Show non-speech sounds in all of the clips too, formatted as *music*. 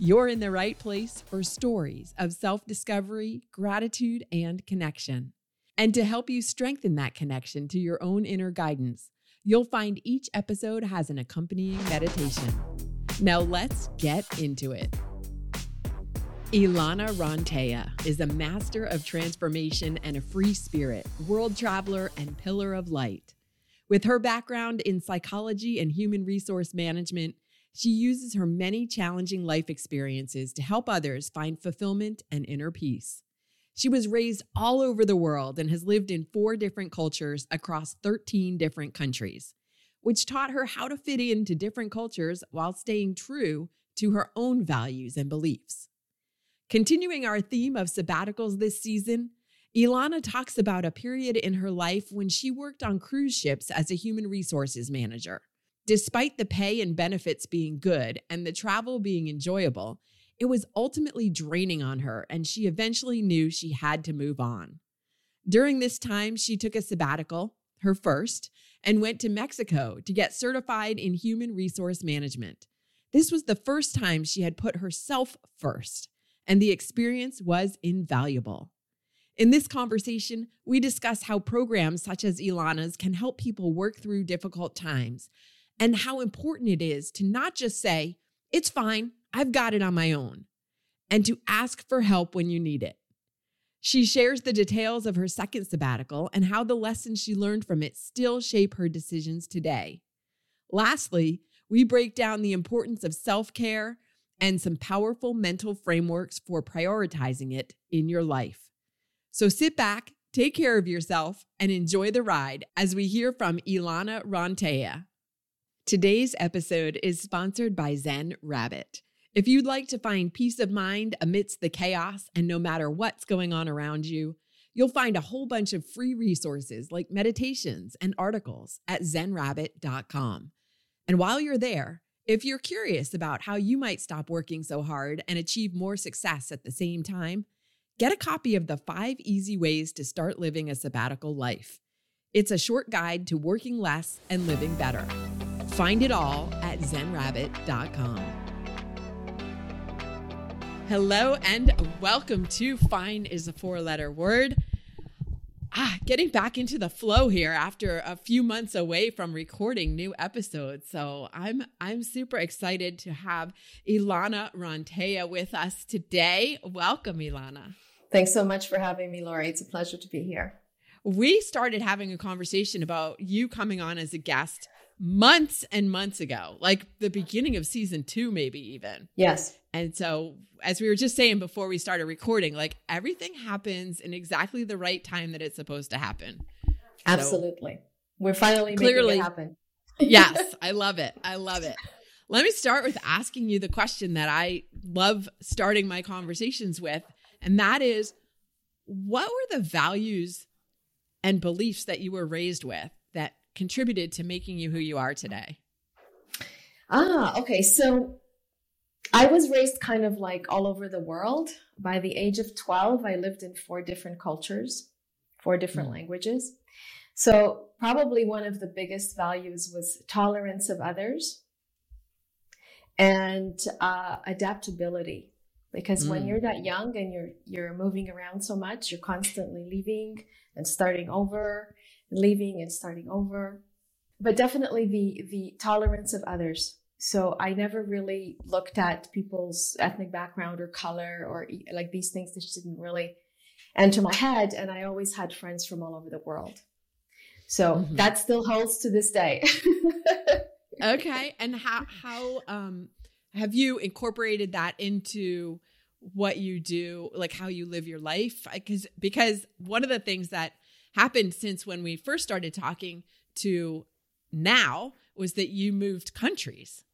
You're in the right place for stories of self discovery, gratitude, and connection. And to help you strengthen that connection to your own inner guidance, you'll find each episode has an accompanying meditation. Now let's get into it. Ilana Rantea is a master of transformation and a free spirit, world traveler, and pillar of light. With her background in psychology and human resource management, she uses her many challenging life experiences to help others find fulfillment and inner peace. She was raised all over the world and has lived in four different cultures across 13 different countries, which taught her how to fit into different cultures while staying true to her own values and beliefs. Continuing our theme of sabbaticals this season, Ilana talks about a period in her life when she worked on cruise ships as a human resources manager. Despite the pay and benefits being good and the travel being enjoyable, it was ultimately draining on her, and she eventually knew she had to move on. During this time, she took a sabbatical, her first, and went to Mexico to get certified in human resource management. This was the first time she had put herself first, and the experience was invaluable. In this conversation, we discuss how programs such as Ilana's can help people work through difficult times and how important it is to not just say, it's fine, I've got it on my own, and to ask for help when you need it. She shares the details of her second sabbatical and how the lessons she learned from it still shape her decisions today. Lastly, we break down the importance of self care and some powerful mental frameworks for prioritizing it in your life. So sit back, take care of yourself, and enjoy the ride as we hear from Ilana Rantea. Today's episode is sponsored by Zen Rabbit. If you'd like to find peace of mind amidst the chaos and no matter what's going on around you, you'll find a whole bunch of free resources like meditations and articles at zenrabbit.com. And while you're there, if you're curious about how you might stop working so hard and achieve more success at the same time, get a copy of the five easy ways to start living a sabbatical life. It's a short guide to working less and living better. Find it all at zenrabbit.com. Hello and welcome to Fine is a four letter word. Ah, getting back into the flow here after a few months away from recording new episodes. So I'm I'm super excited to have Ilana Rantea with us today. Welcome, Ilana. Thanks so much for having me, Lori. It's a pleasure to be here. We started having a conversation about you coming on as a guest months and months ago, like the beginning of season two, maybe even. Yes. And so, as we were just saying before we started recording, like everything happens in exactly the right time that it's supposed to happen. Absolutely. So, we're finally clearly, making it happen. *laughs* yes, *laughs* I love it. I love it. Let me start with asking you the question that I love starting my conversations with. And that is what were the values and beliefs that you were raised with contributed to making you who you are today? Ah, okay. So I was raised kind of like all over the world. By the age of 12, I lived in four different cultures, four different mm. languages. So, probably one of the biggest values was tolerance of others and uh, adaptability. Because mm. when you're that young and you're you're moving around so much, you're constantly leaving and starting over leaving and starting over. But definitely the the tolerance of others. So I never really looked at people's ethnic background or color or like these things that just didn't really enter my head. And I always had friends from all over the world. So mm-hmm. that still holds to this day. *laughs* okay. And how how um have you incorporated that into what you do, like how you live your life? Because because one of the things that happened since when we first started talking to now was that you moved countries.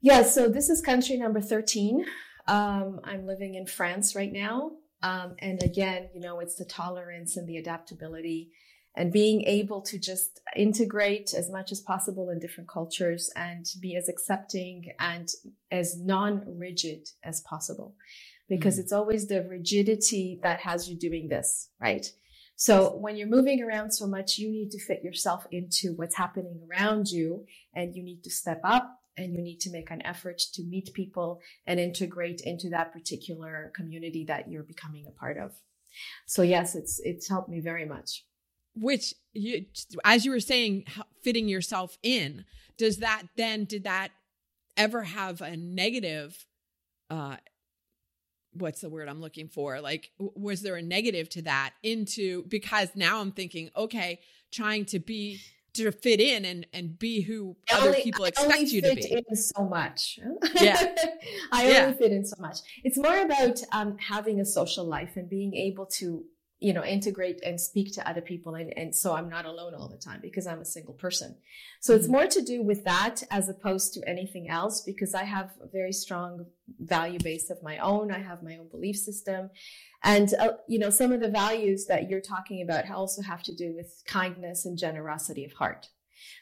Yeah, so this is country number 13. Um, I'm living in France right now. Um, and again, you know, it's the tolerance and the adaptability and being able to just integrate as much as possible in different cultures and be as accepting and as non-rigid as possible because mm-hmm. it's always the rigidity that has you doing this right so when you're moving around so much you need to fit yourself into what's happening around you and you need to step up and you need to make an effort to meet people and integrate into that particular community that you're becoming a part of. So yes it's it's helped me very much. Which you as you were saying fitting yourself in does that then did that ever have a negative uh what's the word i'm looking for? Like was there a negative to that into because now i'm thinking okay trying to be to fit in and and be who I other only, people expect you to be. in so much. *laughs* Yeah. I yeah. only fit in so much. It's more about um having a social life and being able to you know integrate and speak to other people and, and so i'm not alone all the time because i'm a single person. So mm-hmm. it's more to do with that as opposed to anything else because i have a very strong value base of my own. I have my own belief system. And uh, you know some of the values that you're talking about also have to do with kindness and generosity of heart.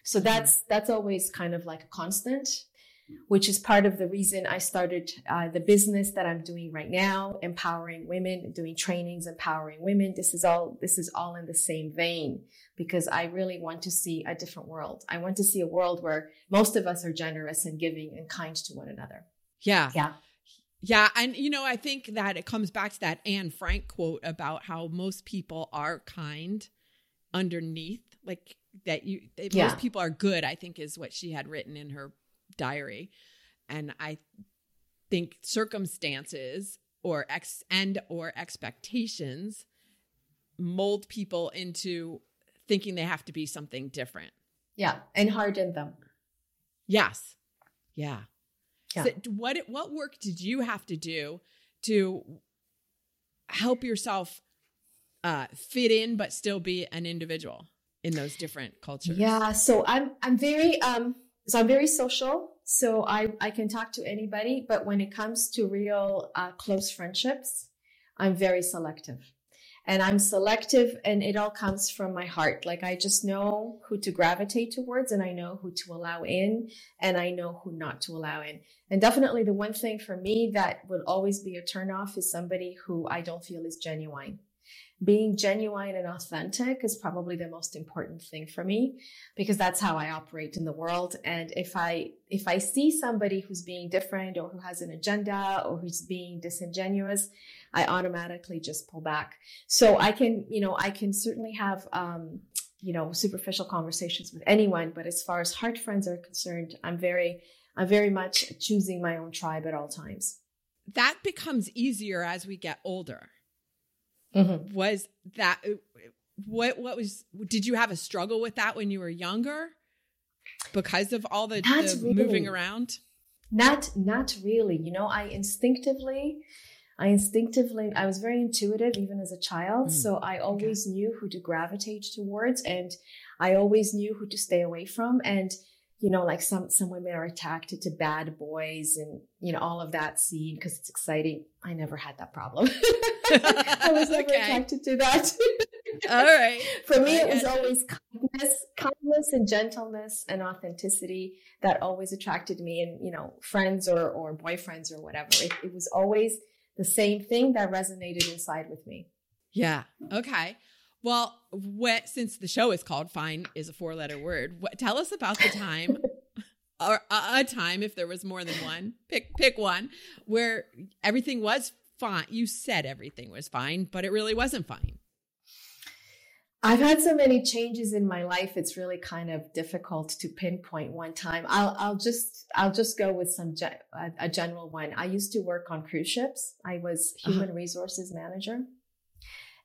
So mm-hmm. that's that's always kind of like a constant which is part of the reason I started uh, the business that I'm doing right now, empowering women, doing trainings, empowering women. This is all, this is all in the same vein because I really want to see a different world. I want to see a world where most of us are generous and giving and kind to one another. Yeah. Yeah. Yeah. And, you know, I think that it comes back to that Anne Frank quote about how most people are kind underneath, like that you, that yeah. most people are good, I think is what she had written in her diary. And I think circumstances or ex and or expectations mold people into thinking they have to be something different. Yeah, and harden them. Yes. Yeah. yeah. So what what work did you have to do to help yourself uh, fit in but still be an individual in those different cultures? Yeah, so I'm I'm very um so I'm very social. So I, I can talk to anybody, but when it comes to real uh, close friendships, I'm very selective. And I'm selective and it all comes from my heart. Like I just know who to gravitate towards and I know who to allow in and I know who not to allow in. And definitely the one thing for me that will always be a turnoff is somebody who I don't feel is genuine being genuine and authentic is probably the most important thing for me because that's how I operate in the world. And if I, if I see somebody who's being different or who has an agenda or who's being disingenuous, I automatically just pull back. So I can, you know, I can certainly have, um, you know, superficial conversations with anyone, but as far as heart friends are concerned, I'm very, I'm very much choosing my own tribe at all times. That becomes easier as we get older Mm-hmm. Was that what? What was? Did you have a struggle with that when you were younger because of all the, the really. moving around? Not, not really. You know, I instinctively, I instinctively, I was very intuitive even as a child. Mm. So I always okay. knew who to gravitate towards, and I always knew who to stay away from. And you know, like some some women are attracted to bad boys and you know all of that scene because it's exciting. I never had that problem. *laughs* I was *laughs* never okay. attracted to that. all right. *laughs* For me, it was always kindness, kindness and gentleness and authenticity that always attracted me. And you know, friends or or boyfriends or whatever. It, it was always the same thing that resonated inside with me. Yeah. Okay. Well, what since the show is called "Fine" is a four-letter word, what, tell us about the time, *laughs* or a, a time if there was more than one. Pick pick one where everything was fine. You said everything was fine, but it really wasn't fine. I've had so many changes in my life. It's really kind of difficult to pinpoint one time. I'll, I'll just, I'll just go with some, ge- a, a, general one. I used to work on cruise ships. I was uh-huh. human uh-huh. resources manager.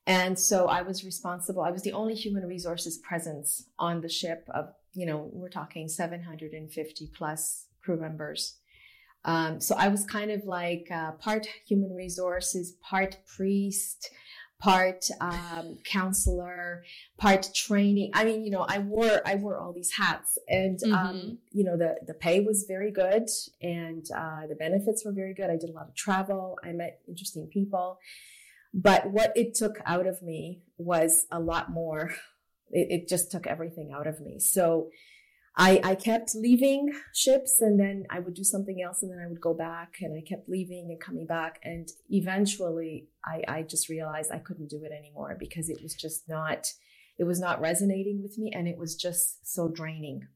And so I was responsible. I was the only human resources presence on the ship of, you know, we're talking 750 plus crew members. Um, so I was kind of like uh, part human resources, part priest, part um, counselor, part training. I mean, you know, I wore I wore all these hats, and um, mm-hmm. um, you know, the the pay was very good, and uh, the benefits were very good. I did a lot of travel. I met interesting people. But what it took out of me was a lot more. It, it just took everything out of me. So I, I kept leaving ships and then I would do something else and then I would go back and I kept leaving and coming back. And eventually I, I just realized I couldn't do it anymore because it was just not, it was not resonating with me and it was just so draining.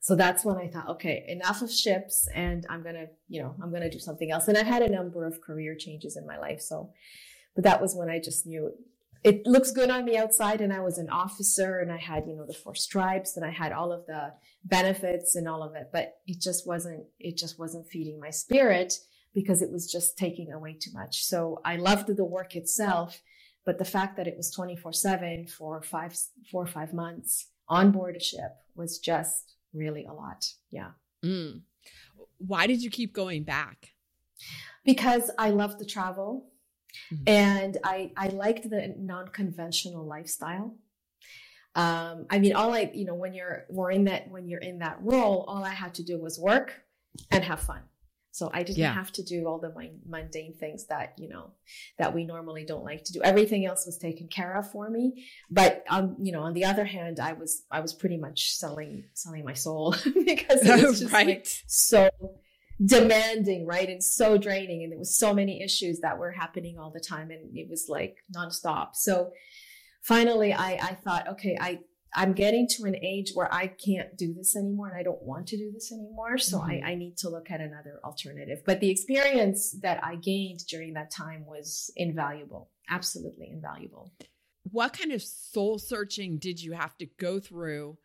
So that's when I thought, okay, enough of ships and I'm going to, you know, I'm going to do something else. And I've had a number of career changes in my life. So, but that was when I just knew it looks good on the outside and I was an officer and I had, you know, the four stripes and I had all of the benefits and all of it, but it just wasn't, it just wasn't feeding my spirit because it was just taking away too much. So I loved the work itself, but the fact that it was 24 seven for five, four or five months on board a ship was just really a lot. Yeah. Mm. Why did you keep going back? Because I love the travel. Mm-hmm. And I, I liked the non-conventional lifestyle. Um, I mean, all I, you know, when you're, we're in that, when you're in that role, all I had to do was work and have fun. So I didn't yeah. have to do all the mundane things that, you know, that we normally don't like to do. Everything else was taken care of for me. But, um, you know, on the other hand, I was, I was pretty much selling, selling my soul *laughs* because it was *laughs* just right. like so demanding, right? And so draining. And there was so many issues that were happening all the time and it was like nonstop. So finally I, I thought, okay, I, I'm getting to an age where I can't do this anymore and I don't want to do this anymore. So mm-hmm. I, I need to look at another alternative. But the experience that I gained during that time was invaluable, absolutely invaluable. What kind of soul searching did you have to go through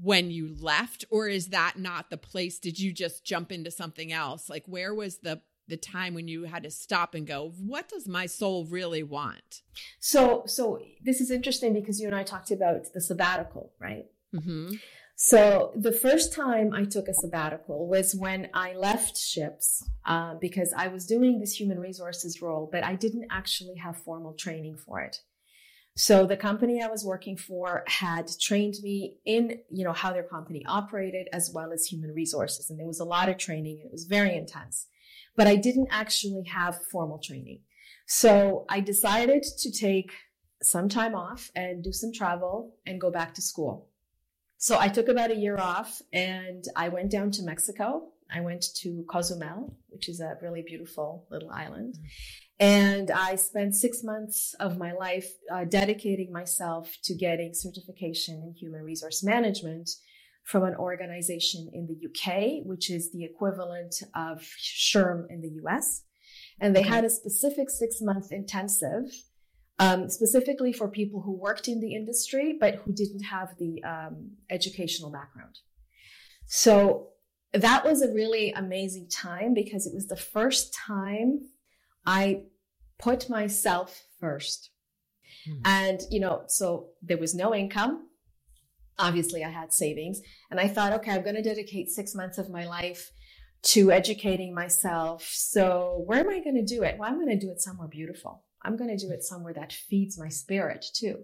when you left or is that not the place did you just jump into something else like where was the the time when you had to stop and go what does my soul really want so so this is interesting because you and i talked about the sabbatical right mm-hmm. so the first time i took a sabbatical was when i left ships uh, because i was doing this human resources role but i didn't actually have formal training for it so the company I was working for had trained me in, you know, how their company operated as well as human resources. And there was a lot of training and it was very intense, but I didn't actually have formal training. So I decided to take some time off and do some travel and go back to school. So I took about a year off and I went down to Mexico. I went to Cozumel, which is a really beautiful little island. And I spent six months of my life uh, dedicating myself to getting certification in human resource management from an organization in the UK, which is the equivalent of SHRM in the US. And they had a specific six month intensive, um, specifically for people who worked in the industry, but who didn't have the um, educational background. So that was a really amazing time because it was the first time I put myself first. Hmm. And, you know, so there was no income. Obviously, I had savings. And I thought, okay, I'm going to dedicate six months of my life to educating myself. So where am I going to do it? Well, I'm going to do it somewhere beautiful. I'm going to do it somewhere that feeds my spirit too.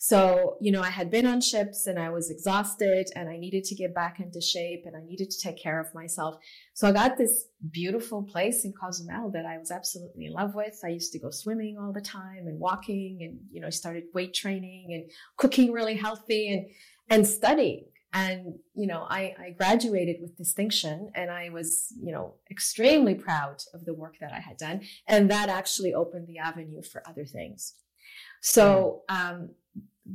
So, you know, I had been on ships and I was exhausted and I needed to get back into shape and I needed to take care of myself. So I got this beautiful place in Cozumel that I was absolutely in love with. I used to go swimming all the time and walking and, you know, I started weight training and cooking really healthy and, and studying. And, you know, I, I graduated with distinction and I was, you know, extremely proud of the work that I had done. And that actually opened the avenue for other things. So, um,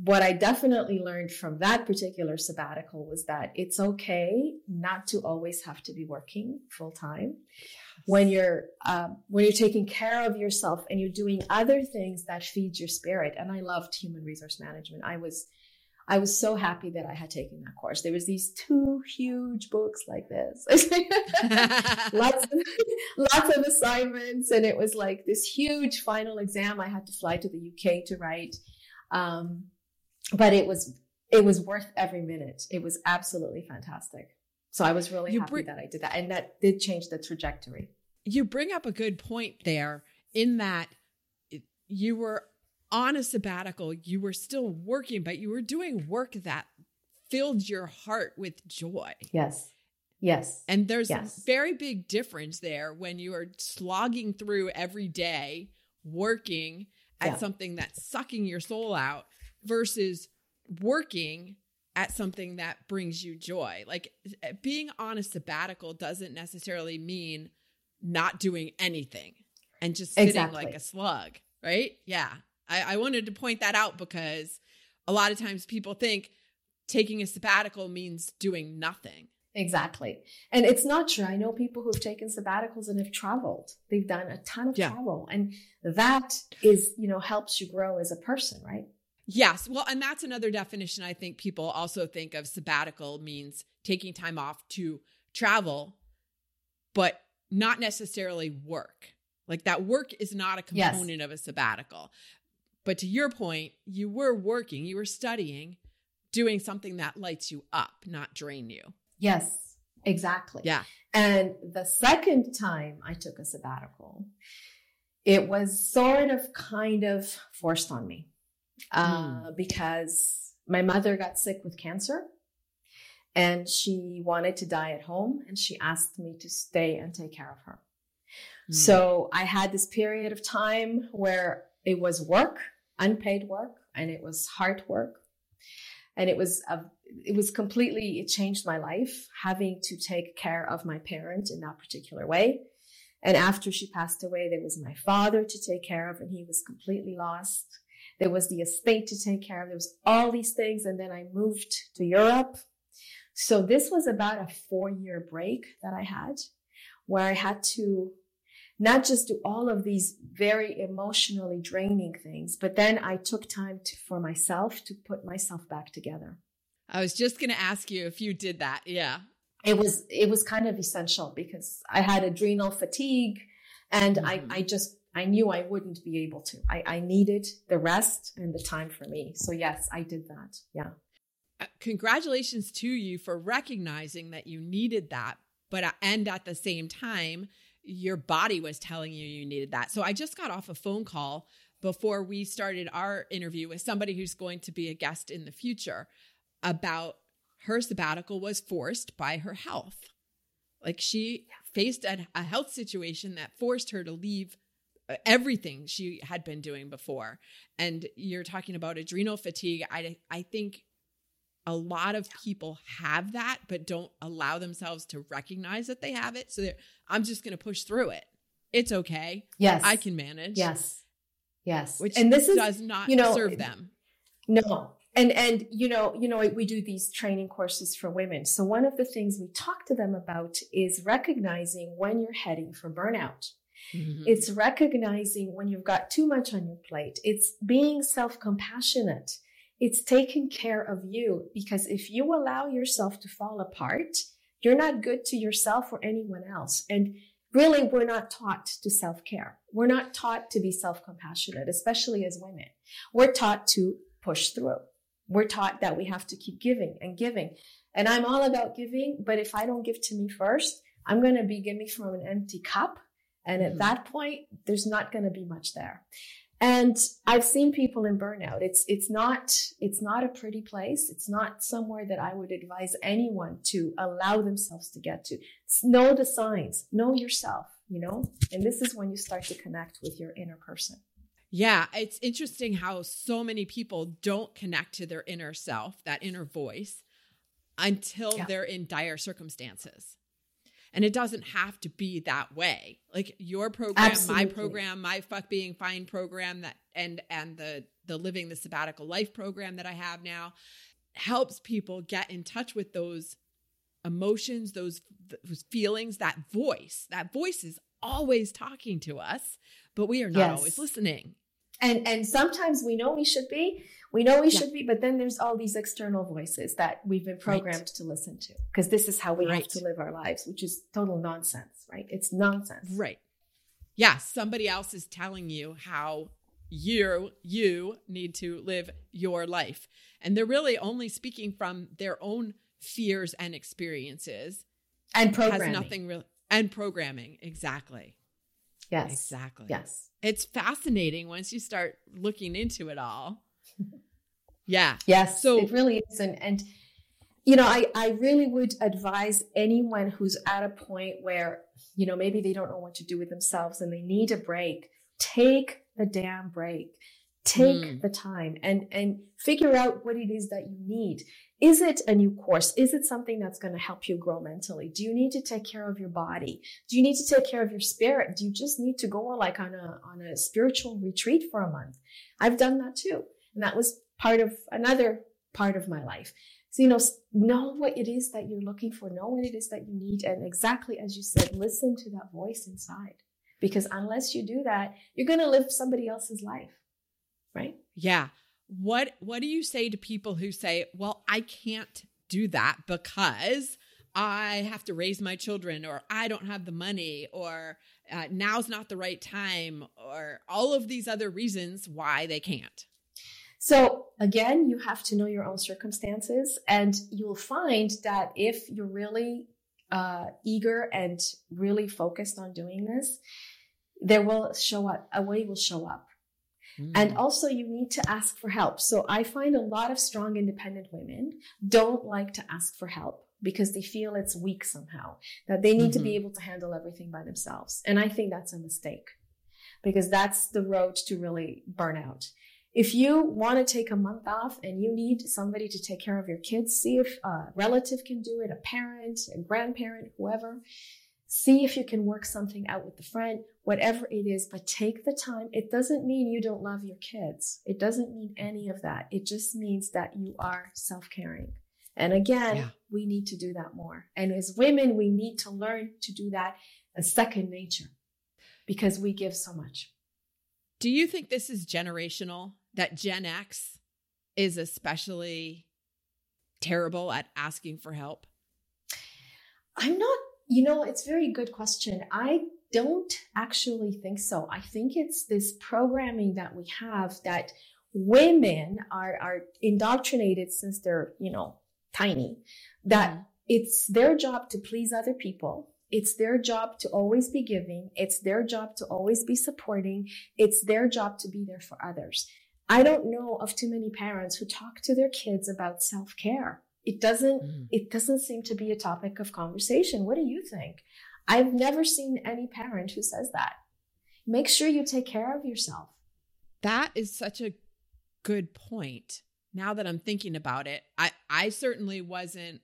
what I definitely learned from that particular sabbatical was that it's okay not to always have to be working full time. Yes. When you're um, when you're taking care of yourself and you're doing other things that feed your spirit. And I loved human resource management. I was I was so happy that I had taken that course. There was these two huge books like this, *laughs* lots, of, lots of assignments, and it was like this huge final exam I had to fly to the UK to write. Um, but it was it was worth every minute. It was absolutely fantastic. So I was really you happy bring, that I did that, and that did change the trajectory. You bring up a good point there, in that you were on a sabbatical. You were still working, but you were doing work that filled your heart with joy. Yes. Yes. And there's yes. a very big difference there when you are slogging through every day working at Yeah. something that's sucking your soul out versus working at something that brings you joy. Like eh, being on a sabbatical doesn't necessarily mean not doing anything and just sitting Exactly. like a slug, right? Yeah. I, I wanted to point that out because a lot of times people think taking a sabbatical means doing nothing. Exactly. And it's not true. I know people who have taken sabbaticals and have traveled. They've done a ton of Yeah. travel. And that is, you know, helps you grow as a person, right? Yes. Well, and that's another definition I think people also think of sabbatical means taking time off to travel, but not necessarily work. Like that work is not a Yes. component of a sabbatical. But to your point, you were working, you were studying, doing something that lights you up, not drain you. Yes, exactly. Yeah. And the second time I took a sabbatical, it was sort of kind of forced on me uh, because my mother got sick with cancer and she wanted to die at home and she asked me to stay and take care of her. Mm. So I had this period of time where it was work, unpaid work, and it was hard work. And it was a, it was completely it changed my life having to take care of my parent in that particular way. And after she passed away, there was my father to take care of, and he was completely lost. There was the estate to take care of. There was all these things, and then I moved to Europe. So this was about a four year break that I had, where I had to not just do all of these very emotionally draining things, but then I took time to, for myself to put myself back together. I was just going to ask you if you did that. Yeah. It was it was kind of essential because I had adrenal fatigue, and Mhm. I I just I knew I wouldn't be able to. I I needed the rest and the time for me. So yes, I did that. Yeah. Uh, congratulations to you for recognizing that you needed that but uh, and at the same time your body was telling you you needed that. So i just got off a phone call before we started our interview with somebody who's going to be a guest in the future about her sabbatical was forced by her health. Like she faced a, a health situation that forced her to leave uh, everything she had been doing before. And you're talking about adrenal fatigue. I i think a lot of people have that but don't allow themselves to recognize that they have it so i'm just going to push through it it's okay Yes. i can manage Yes. Yes. which and this is does not you know, serve them No. And and you know, you know, we do these training courses for women. So one of the things we talk to them about is recognizing when you're heading for burnout. Mhm. It's recognizing when you've got too much on your plate. It's being self-compassionate. It's taking care of you because if you allow yourself to fall apart, you're not good to yourself or anyone else. And really, we're not taught to self-care. We're not taught to be self-compassionate, especially as women. We're taught to push through. We're taught that we have to keep giving and giving. And I'm all about giving, but if I don't give to me first, I'm going to be giving from an empty cup. And at Mhm. that point, there's not going to be much there. And I've seen people in burnout. It's, it's not, it's not a pretty place. It's not somewhere that I would advise anyone to allow themselves to get to. Know the signs, know yourself, you know, and this is when you start to connect with your inner person. yeah it's interesting how so many people don't connect to their inner self that inner voice until Yeah. they're in dire circumstances and it doesn't have to be that way like your program Absolutely. my program my fuck being fine program that and and the the living the sabbatical life program that i have now helps people get in touch with those emotions those those feelings that voice that voice is always talking to us but we are not Yes. always listening And and sometimes we know we should be, we know we Yeah. should be, but then there's all these external voices that we've been programmed to listen to because this is how we Right. have to live our lives, which is total nonsense, right? It's nonsense. Right. Yeah, somebody else is telling you how you you need to live your life. And they're really only speaking from their own fears and experiences. And programming. Has nothing real and programming. Exactly. Yes. Exactly. Yes. It's fascinating once you start looking into it all. *laughs* Yeah. Yes. So- it really is. And, and you know, I, I really would advise anyone who's at a point where, you know, maybe they don't know what to do with themselves and they need a break. Take the damn break. Take Mm. the time and and figure out what it is that you need. Is it a new course? Is it something that's going to help you grow mentally? Do you need to take care of your body? Do you need to take care of your spirit? Do you just need to go like on a on a spiritual retreat for a month? I've done that too. And that was part of another part of my life. So, you know, know what it is that you're looking for, know what it is that you need. And exactly as you said, listen to that voice inside. Because unless you do that, you're going to live somebody else's life, right? Yeah. What what do you say to people who say, "Well, I can't do that because I have to raise my children or I don't have the money or uh, now's not the right time or all of these other reasons why they can't." So again, you have to know your own circumstances, and you'll find that if you're really uh, eager and really focused on doing this, there will show up a way will show up. And also, you need to ask for help. So, I find a lot of strong, independent women don't like to ask for help because they feel it's weak somehow, that they need to be Mhm. able to handle everything by themselves. And I think that's a mistake because that's the road to really burnout. If you want to take a month off and you need somebody to take care of your kids, see if a relative can do it, a parent, a grandparent, whoever. See if you can work something out with the friend, whatever it is, but take the time. It doesn't mean you don't love your kids. It doesn't mean any of that. It just means that you are self caring. And again, Yeah. we need to do that more. And as women, we need to learn to do that as second nature because we give so much. Do you think this is generational? That Gen X is especially terrible at asking for help? I'm not, you know, it's a very good question. I don't actually think so. I think it's this programming that we have that women are, are indoctrinated since they're, you know, tiny, that Mhm. it's their job to please other people. It's their job to always be giving. It's their job to always be supporting. It's their job to be there for others. I don't know of too many parents who talk to their kids about self-care. It doesn't Mhm. it doesn't seem to be a topic of conversation. What do you think? I've never seen any parent who says that. Make sure you take care of yourself. That is such a good point. Now that I'm thinking about it, I I certainly wasn't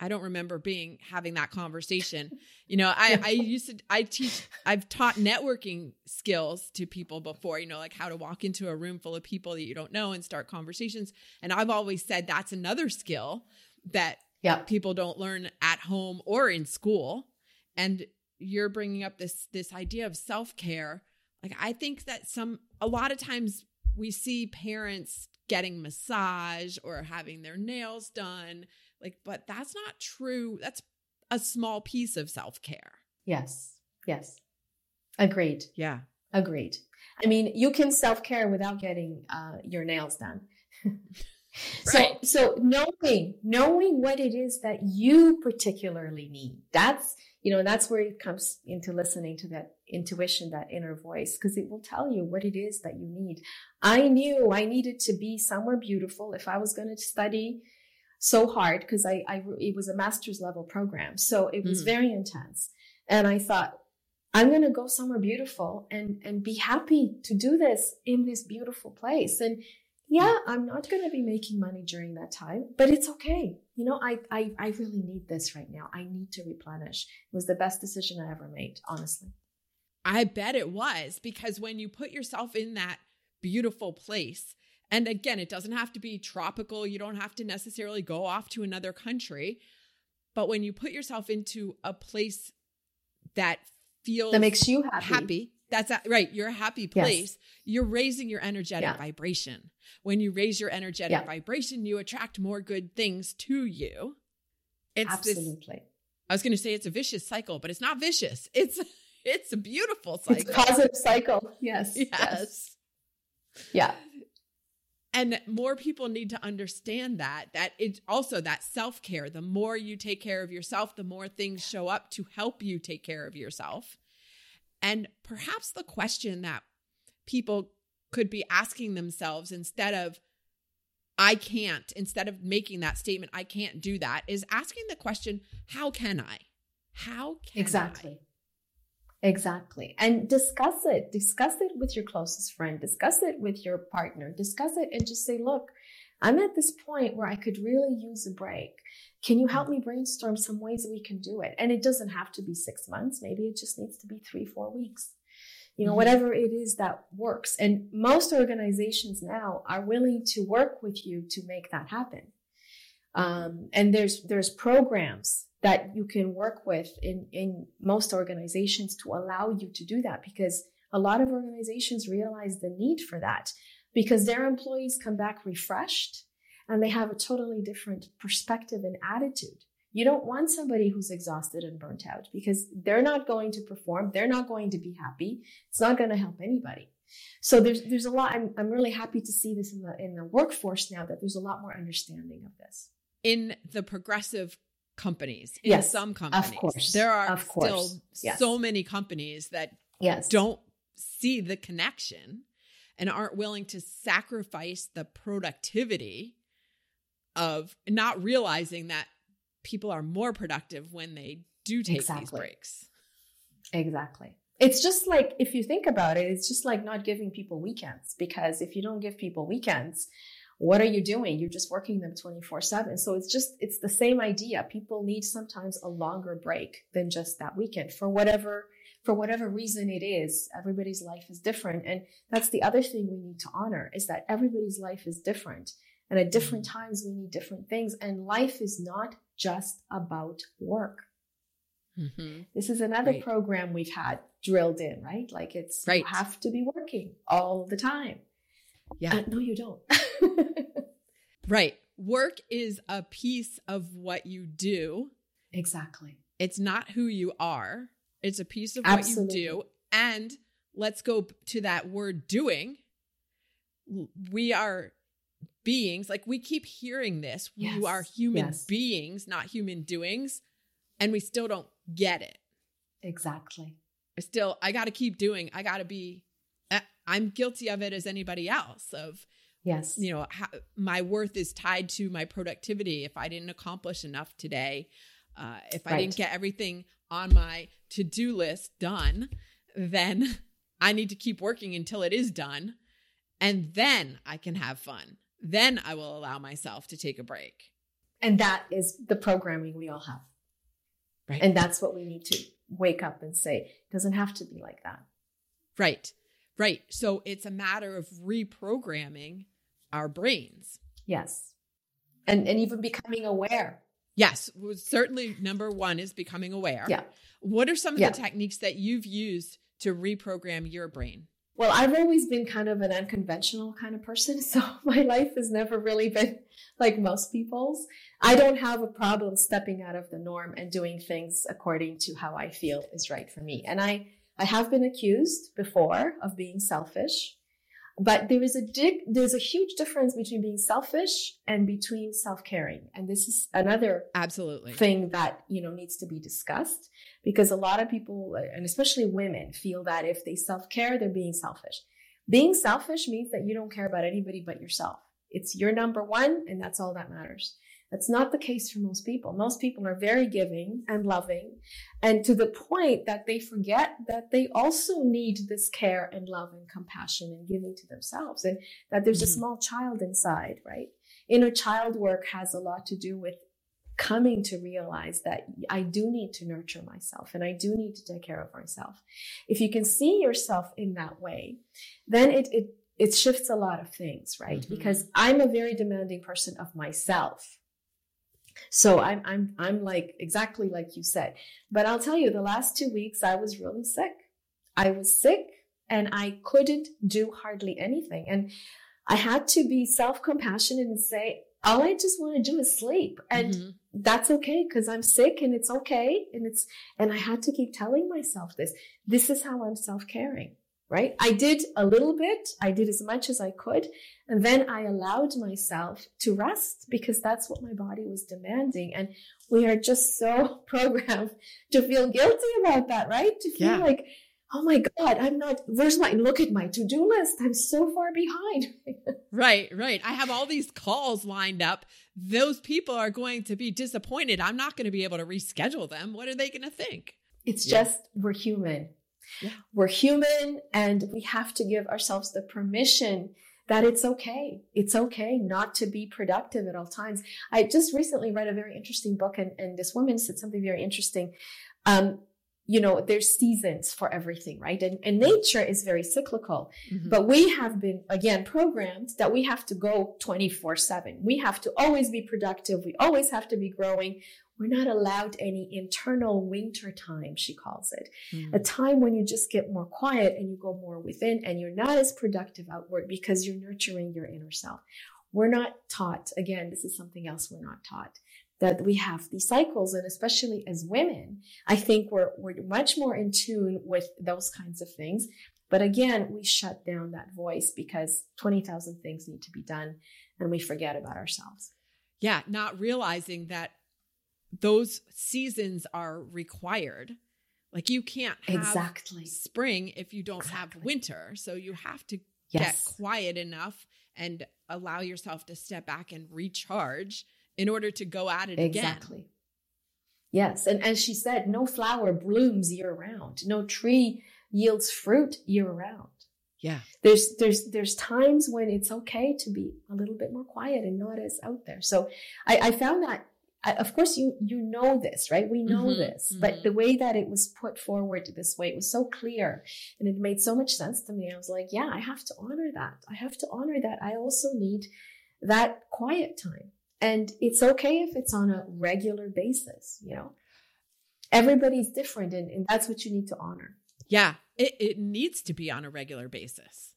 I don't remember being having that conversation. You know, I I used to I teach I've taught networking skills to people before, you know, like how to walk into a room full of people that you don't know and start conversations. And I've always said that's another skill that Yeah. people don't learn at home or in school and you're bringing up this this idea of self-care like i think that some a lot of times we see parents getting massage or having their nails done like but that's not true that's a small piece of self-care Yes. Yes. Agreed. yeah Agreed. I mean, you can self-care without getting uh, your nails done. *laughs* so, Right. so knowing, knowing what it is that you particularly need, that's, you know, that's where it comes into listening to that intuition, that inner voice, because it will tell you what it is that you need. I knew I needed to be somewhere beautiful if I was going to study so hard because I, I, it was a master's level program. So it was Mhm. very intense. And I thought, I'm going to go somewhere beautiful and, and be happy to do this in this beautiful place. And yeah, I'm not going to be making money during that time, but it's okay. You know, I, I, I really need this right now. I need to replenish. It was the best decision I ever made, honestly. i bet it was because when you put yourself in that beautiful place and again it doesn't have to be tropical you don't have to necessarily go off to another country but when you put yourself into a place that feels That makes you happy. happy. That's a, right. You're a happy Yes. place. You're raising your energetic Yeah. vibration. When you raise your energetic Yeah. vibration, you attract more good things to you. It's this. Absolutely. I was going to say it's a vicious cycle, but it's not vicious. It's *laughs* it's a beautiful cycle. It's a positive cycle. *laughs* Yes. yes. Yeah. And more people need to understand that that it's also that self-care. The more you take care of yourself, the more things show up to help you take care of yourself. And perhaps the question that people could be asking themselves instead of I can't, instead of making that statement, I can't do that, is asking the question, how can I? How can I? Exactly. And discuss it. Discuss it with your closest friend. Discuss it with your partner. Discuss it and just say, look, I'm at this point where I could really use a break. Can you help me brainstorm some ways that we can do it? And it doesn't have to be six months. Maybe it just needs to be three, four weeks. You know, mm-hmm. whatever it is that works. And most organizations now are willing to work with you to make that happen. Um, and there's there's programs that you can work with in in most organizations to allow you to do that because a lot of organizations realize the need for that because their employees come back refreshed and they have a totally different perspective and attitude. You don't want somebody who's exhausted and burnt out because they're not going to perform. They're not going to be happy. It's not going to help anybody. So there's there's a lot. I'm I'm really happy to see this in the in the workforce now that there's a lot more understanding of this. In the progressive companies, in yes, some companies, of course, there are of still yes. so many companies that yes. don't see the connection and aren't willing to sacrifice the productivity of not realizing that people are more productive when they do take exactly. these breaks. Exactly. It's just like, if you think about it, it's just like not giving people weekends because if you don't give people weekends, what are you doing? You're just working them 24 7. So it's just, it's the same idea. People need sometimes a longer break than just that weekend for whatever, for whatever reason it is. Everybody's life is different. And that's the other thing we need to honor is that everybody's life is different. And at different mm-hmm. times, we need different things. And life is not just about work. Mm-hmm. This is another right. program we've had drilled in, right? Like it's, right. you have to be working all the time. Yeah. Uh, no, you don't. *laughs* *laughs* right. Work is a piece of what you do. Exactly. It's not who you are, it's a piece of Absolutely. what you do. And let's go to that word doing. We are beings. Like we keep hearing this. Yes. You are human yes. beings, not human doings. And we still don't get it. Exactly. I still, I got to keep doing. I got to be, eh, I'm guilty of it as anybody else. Of, yes, you know, how, my worth is tied to my productivity. If I didn't accomplish enough today, uh, if I didn't get everything on my to do list done, then *laughs* I need to keep working until it is done. And then I can have fun then I will allow myself to take a break. And that is the programming we all have. Right. And that's what we need to wake up and say, it doesn't have to be like that. Right. Right. So it's a matter of reprogramming our brains. Yes. And and even becoming aware. Yes. Certainly number one is becoming aware. Yeah. What are some of yeah. the techniques that you've used to reprogram your brain? Well, I've always been kind of an unconventional kind of person. *laughs* So my life has never really been like most people's. I don't have a problem stepping out of the norm and doing things according to how I feel is right for me. And I, I have been accused before of being selfish. But there is a dig, there's a huge difference between being selfish and between self-caring. And this is another absolutely thing that, you know, needs to be discussed because a lot of people, and especially women feel that if they self-care, they're being selfish. Being selfish means that you don't care about anybody but yourself. It's your number one and that's all that matters. That's not the case for most people. Most people are very giving and loving, and to the point that they forget that they also need this care and love and compassion and giving to themselves, and that there's mm-hmm. a small child inside, right? Inner child work has a lot to do with coming to realize that I do need to nurture myself and I do need to take care of myself. If you can see yourself in that way, then it, it, it shifts a lot of things, right? Mm-hmm. Because I'm a very demanding person of myself. So I'm I'm I'm like exactly like you said. But I'll tell you the last 2 weeks I was really sick. I was sick and I couldn't do hardly anything and I had to be self-compassionate and say all I just want to do is sleep and mm-hmm. that's okay cuz I'm sick and it's okay and it's and I had to keep telling myself this. This is how I'm self-caring right? I did a little bit. I did as much as I could. And then I allowed myself to rest because that's what my body was demanding. And we are just so *laughs* programmed to feel guilty about that, right? To feel yeah. like, oh my God, I'm not, where's my, look at my to do list. I'm so far behind. *laughs* right, right. I have all these calls lined up. Those people are going to be disappointed. I'm not going to be able to reschedule them. What are they going to think? It's yeah. just, we're human Yeah. We're human and we have to give ourselves the permission that it's okay. It's okay not to be productive at all times. I just recently read a very interesting book and, and this woman said something very interesting. Um, you know, there's seasons for everything, right? And, and nature is very cyclical. Mm-hmm. But we have been, again, programmed that we have to go 24 7. We have to always be productive. We always have to be growing. We're not allowed any internal winter time, she calls it. Mm-hmm. A time when you just get more quiet and you go more within and you're not as productive outward because you're nurturing your inner self. We're not taught, again, this is something else we're not taught that we have these cycles and especially as women i think we're, we're much more in tune with those kinds of things but again we shut down that voice because 20000 things need to be done and we forget about ourselves yeah not realizing that those seasons are required like you can't exactly spring if you don't exactly. have winter so you have to yes. get quiet enough and allow yourself to step back and recharge in order to go at it exactly. again. Exactly. Yes. And as she said, no flower blooms year round. No tree yields fruit year round. Yeah. There's there's there's times when it's okay to be a little bit more quiet and not as out there. So I, I found that I, of course you you know this, right? We know mm-hmm, this, mm-hmm. but the way that it was put forward this way, it was so clear and it made so much sense to me. I was like, yeah, I have to honor that. I have to honor that. I also need that quiet time. And it's okay if it's on a regular basis, you know. Everybody's different and, and that's what you need to honor. Yeah, it, it needs to be on a regular basis.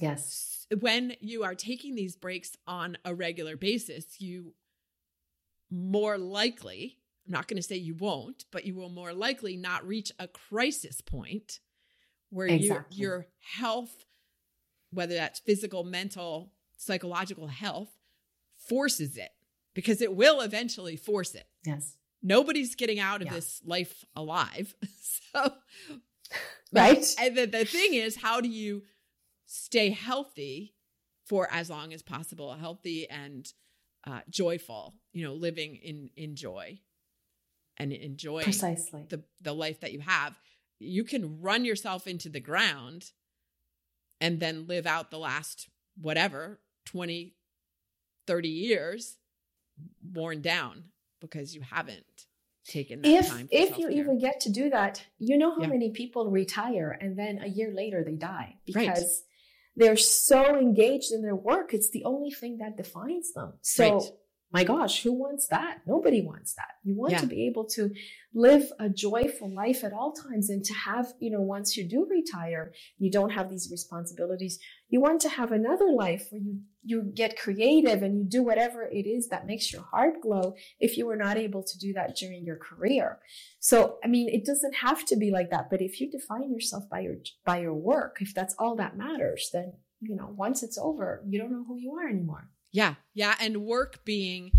Yes. When you are taking these breaks on a regular basis, you more likely, I'm not going to say you won't, but you will more likely not reach a crisis point where exactly. you, your health, whether that's physical, mental, psychological health, forces it because it will eventually force it. Yes. Nobody's getting out of yeah. this life alive. *laughs* so, *laughs* right. *laughs* And the, the thing is, how do you stay healthy for as long as possible? Healthy and uh, joyful, you know, living in, in joy and enjoying precisely the, the life that you have. You can run yourself into the ground and then live out the last whatever 20 30 years worn down because you haven't taken that if, time. if if you even get to do that, you know how yeah. many people retire and then a year later they die because. They're so engaged in their work. It's the only thing that defines them. So right my gosh, who wants that? Nobody wants that. You want yeah. to be able to live a joyful life at all times and to have, you know, once you do retire, you don't have these responsibilities. You want to have another life where you, you get creative and you do whatever it is that makes your heart glow if you were not able to do that during your career. So, I mean, it doesn't have to be like that, but if you define yourself by your, by your work, if that's all that matters, then, you know, once it's over, you don't know who you are anymore. Yeah. Yeah. And work being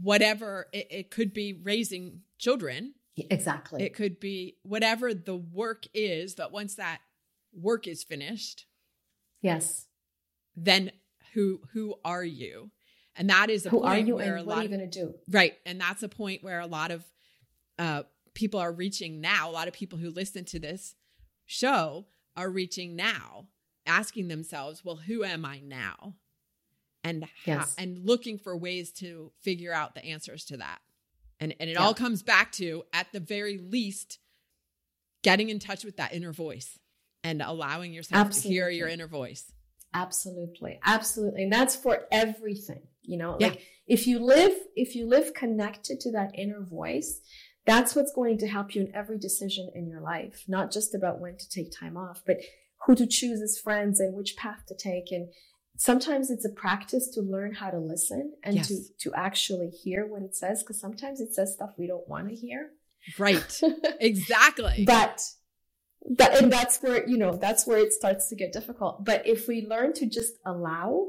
whatever it, it could be raising children. Exactly. It could be whatever the work is, but once that work is finished. Yes. Then who who are you? And that is a who point are you where and a what lot are you going to do? Right. And that's a point where a lot of uh, people are reaching now. A lot of people who listen to this show are reaching now, asking themselves, well, who am I now? And ha- yes. and looking for ways to figure out the answers to that. And and it yeah. all comes back to at the very least getting in touch with that inner voice and allowing yourself Absolutely. to hear your inner voice. Absolutely. Absolutely. And that's for everything, you know, yeah. like if you live if you live connected to that inner voice, that's what's going to help you in every decision in your life, not just about when to take time off, but who to choose as friends and which path to take and sometimes it's a practice to learn how to listen and yes. to to actually hear what it says because sometimes it says stuff we don't want to hear. Right. *laughs* Exactly. But that and that's where you know that's where it starts to get difficult. But if we learn to just allow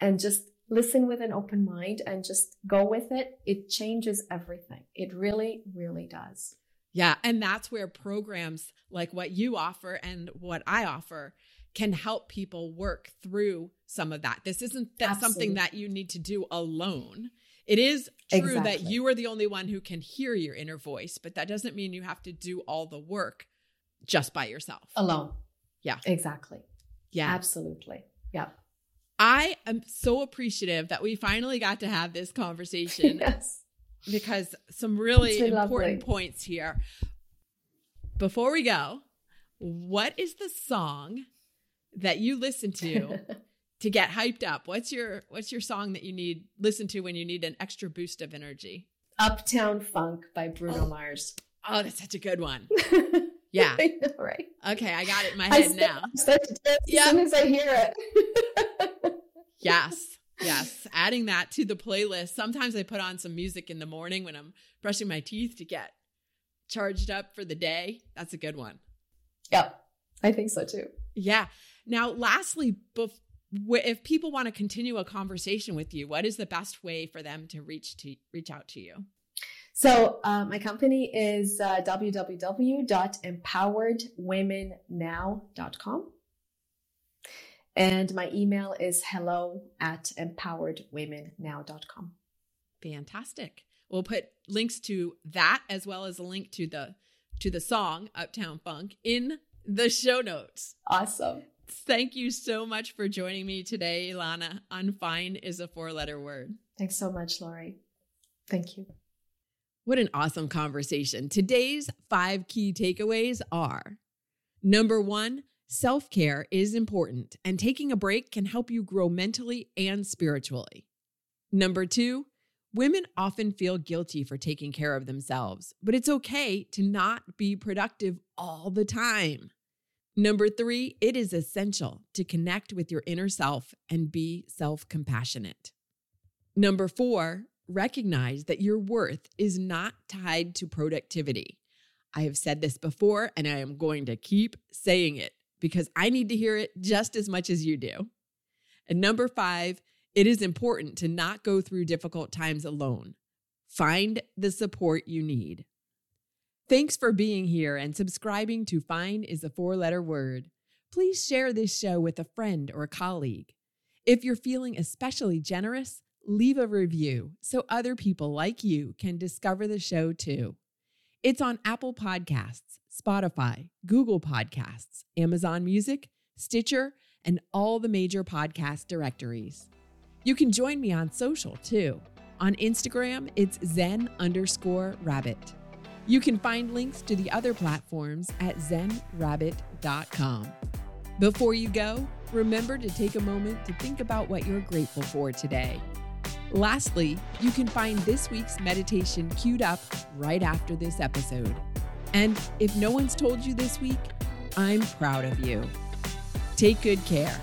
and just listen with an open mind and just go with it it changes everything. It really really does. Yeah and that's where programs like what you offer and what i offer can help people work through some of that. This isn't that something that you need to do alone. It is true exactly. that you are the only one who can hear your inner voice, but that doesn't mean you have to do all the work just by yourself. Alone. Yeah. Exactly. Yeah. Absolutely. Yep. I am so appreciative that we finally got to have this conversation *laughs* yes. because some really important lovely. points here. Before we go, what is the song that you listen to *laughs* to get hyped up? What's your what's your song that you need listen to when you need an extra boost of energy? Uptown Funk by Bruno Oh. Mars. Oh, that's such a good one. *laughs* Yeah. I know, right? Okay, I got it in my head now. start to dance Yeah. as soon as I hear it. *laughs* Yes. Yes. Adding that to the playlist. Sometimes I put on some music in the morning when I'm brushing my teeth to get charged up for the day. That's a good one. yep. I think so too. Yeah. Now, lastly, bef- if people want to continue a conversation with you, what is the best way for them to reach to reach out to you? So uh, my company is uh, www.empoweredwomennow.com. And my email is hello at empoweredwomennow.com. Fantastic. We'll put links to that as well as a link to the to the song Uptown Funk in the show notes. Awesome. Thank you so much for joining me today, Ilana. on Fine is a four-letter word. Thanks so much, Lori. Thank you. What an awesome conversation. Today's five key takeaways are number one, self care is important, and taking a break can help you grow mentally and spiritually. Number two, women often feel guilty for taking care of themselves, but it's okay to not be productive all the time. Number three, it is essential to connect with your inner self and be self compassionate. Number four, recognize that your worth is not tied to productivity. I have said this before and I am going to keep saying it because I need to hear it just as much as you do. And number five, it is important to not go through difficult times alone. Fine the support you need. Thanks for being here and subscribing to Find is a four letter word. Please share this show with a friend or a colleague. If you're feeling especially generous, leave a review so other people like you can discover the show too. It's on Apple Podcasts, Spotify, Google Podcasts, Amazon Music, Stitcher, and all the major podcast directories. You can join me on social too. On Instagram, it's zen underscore rabbit. You can find links to the other platforms at zenrabbit.com. Before you go, remember to take a moment to think about what you're grateful for today. Lastly, you can find this week's meditation queued up right after this episode. And if no one's told you this week, I'm proud of you. Take good care.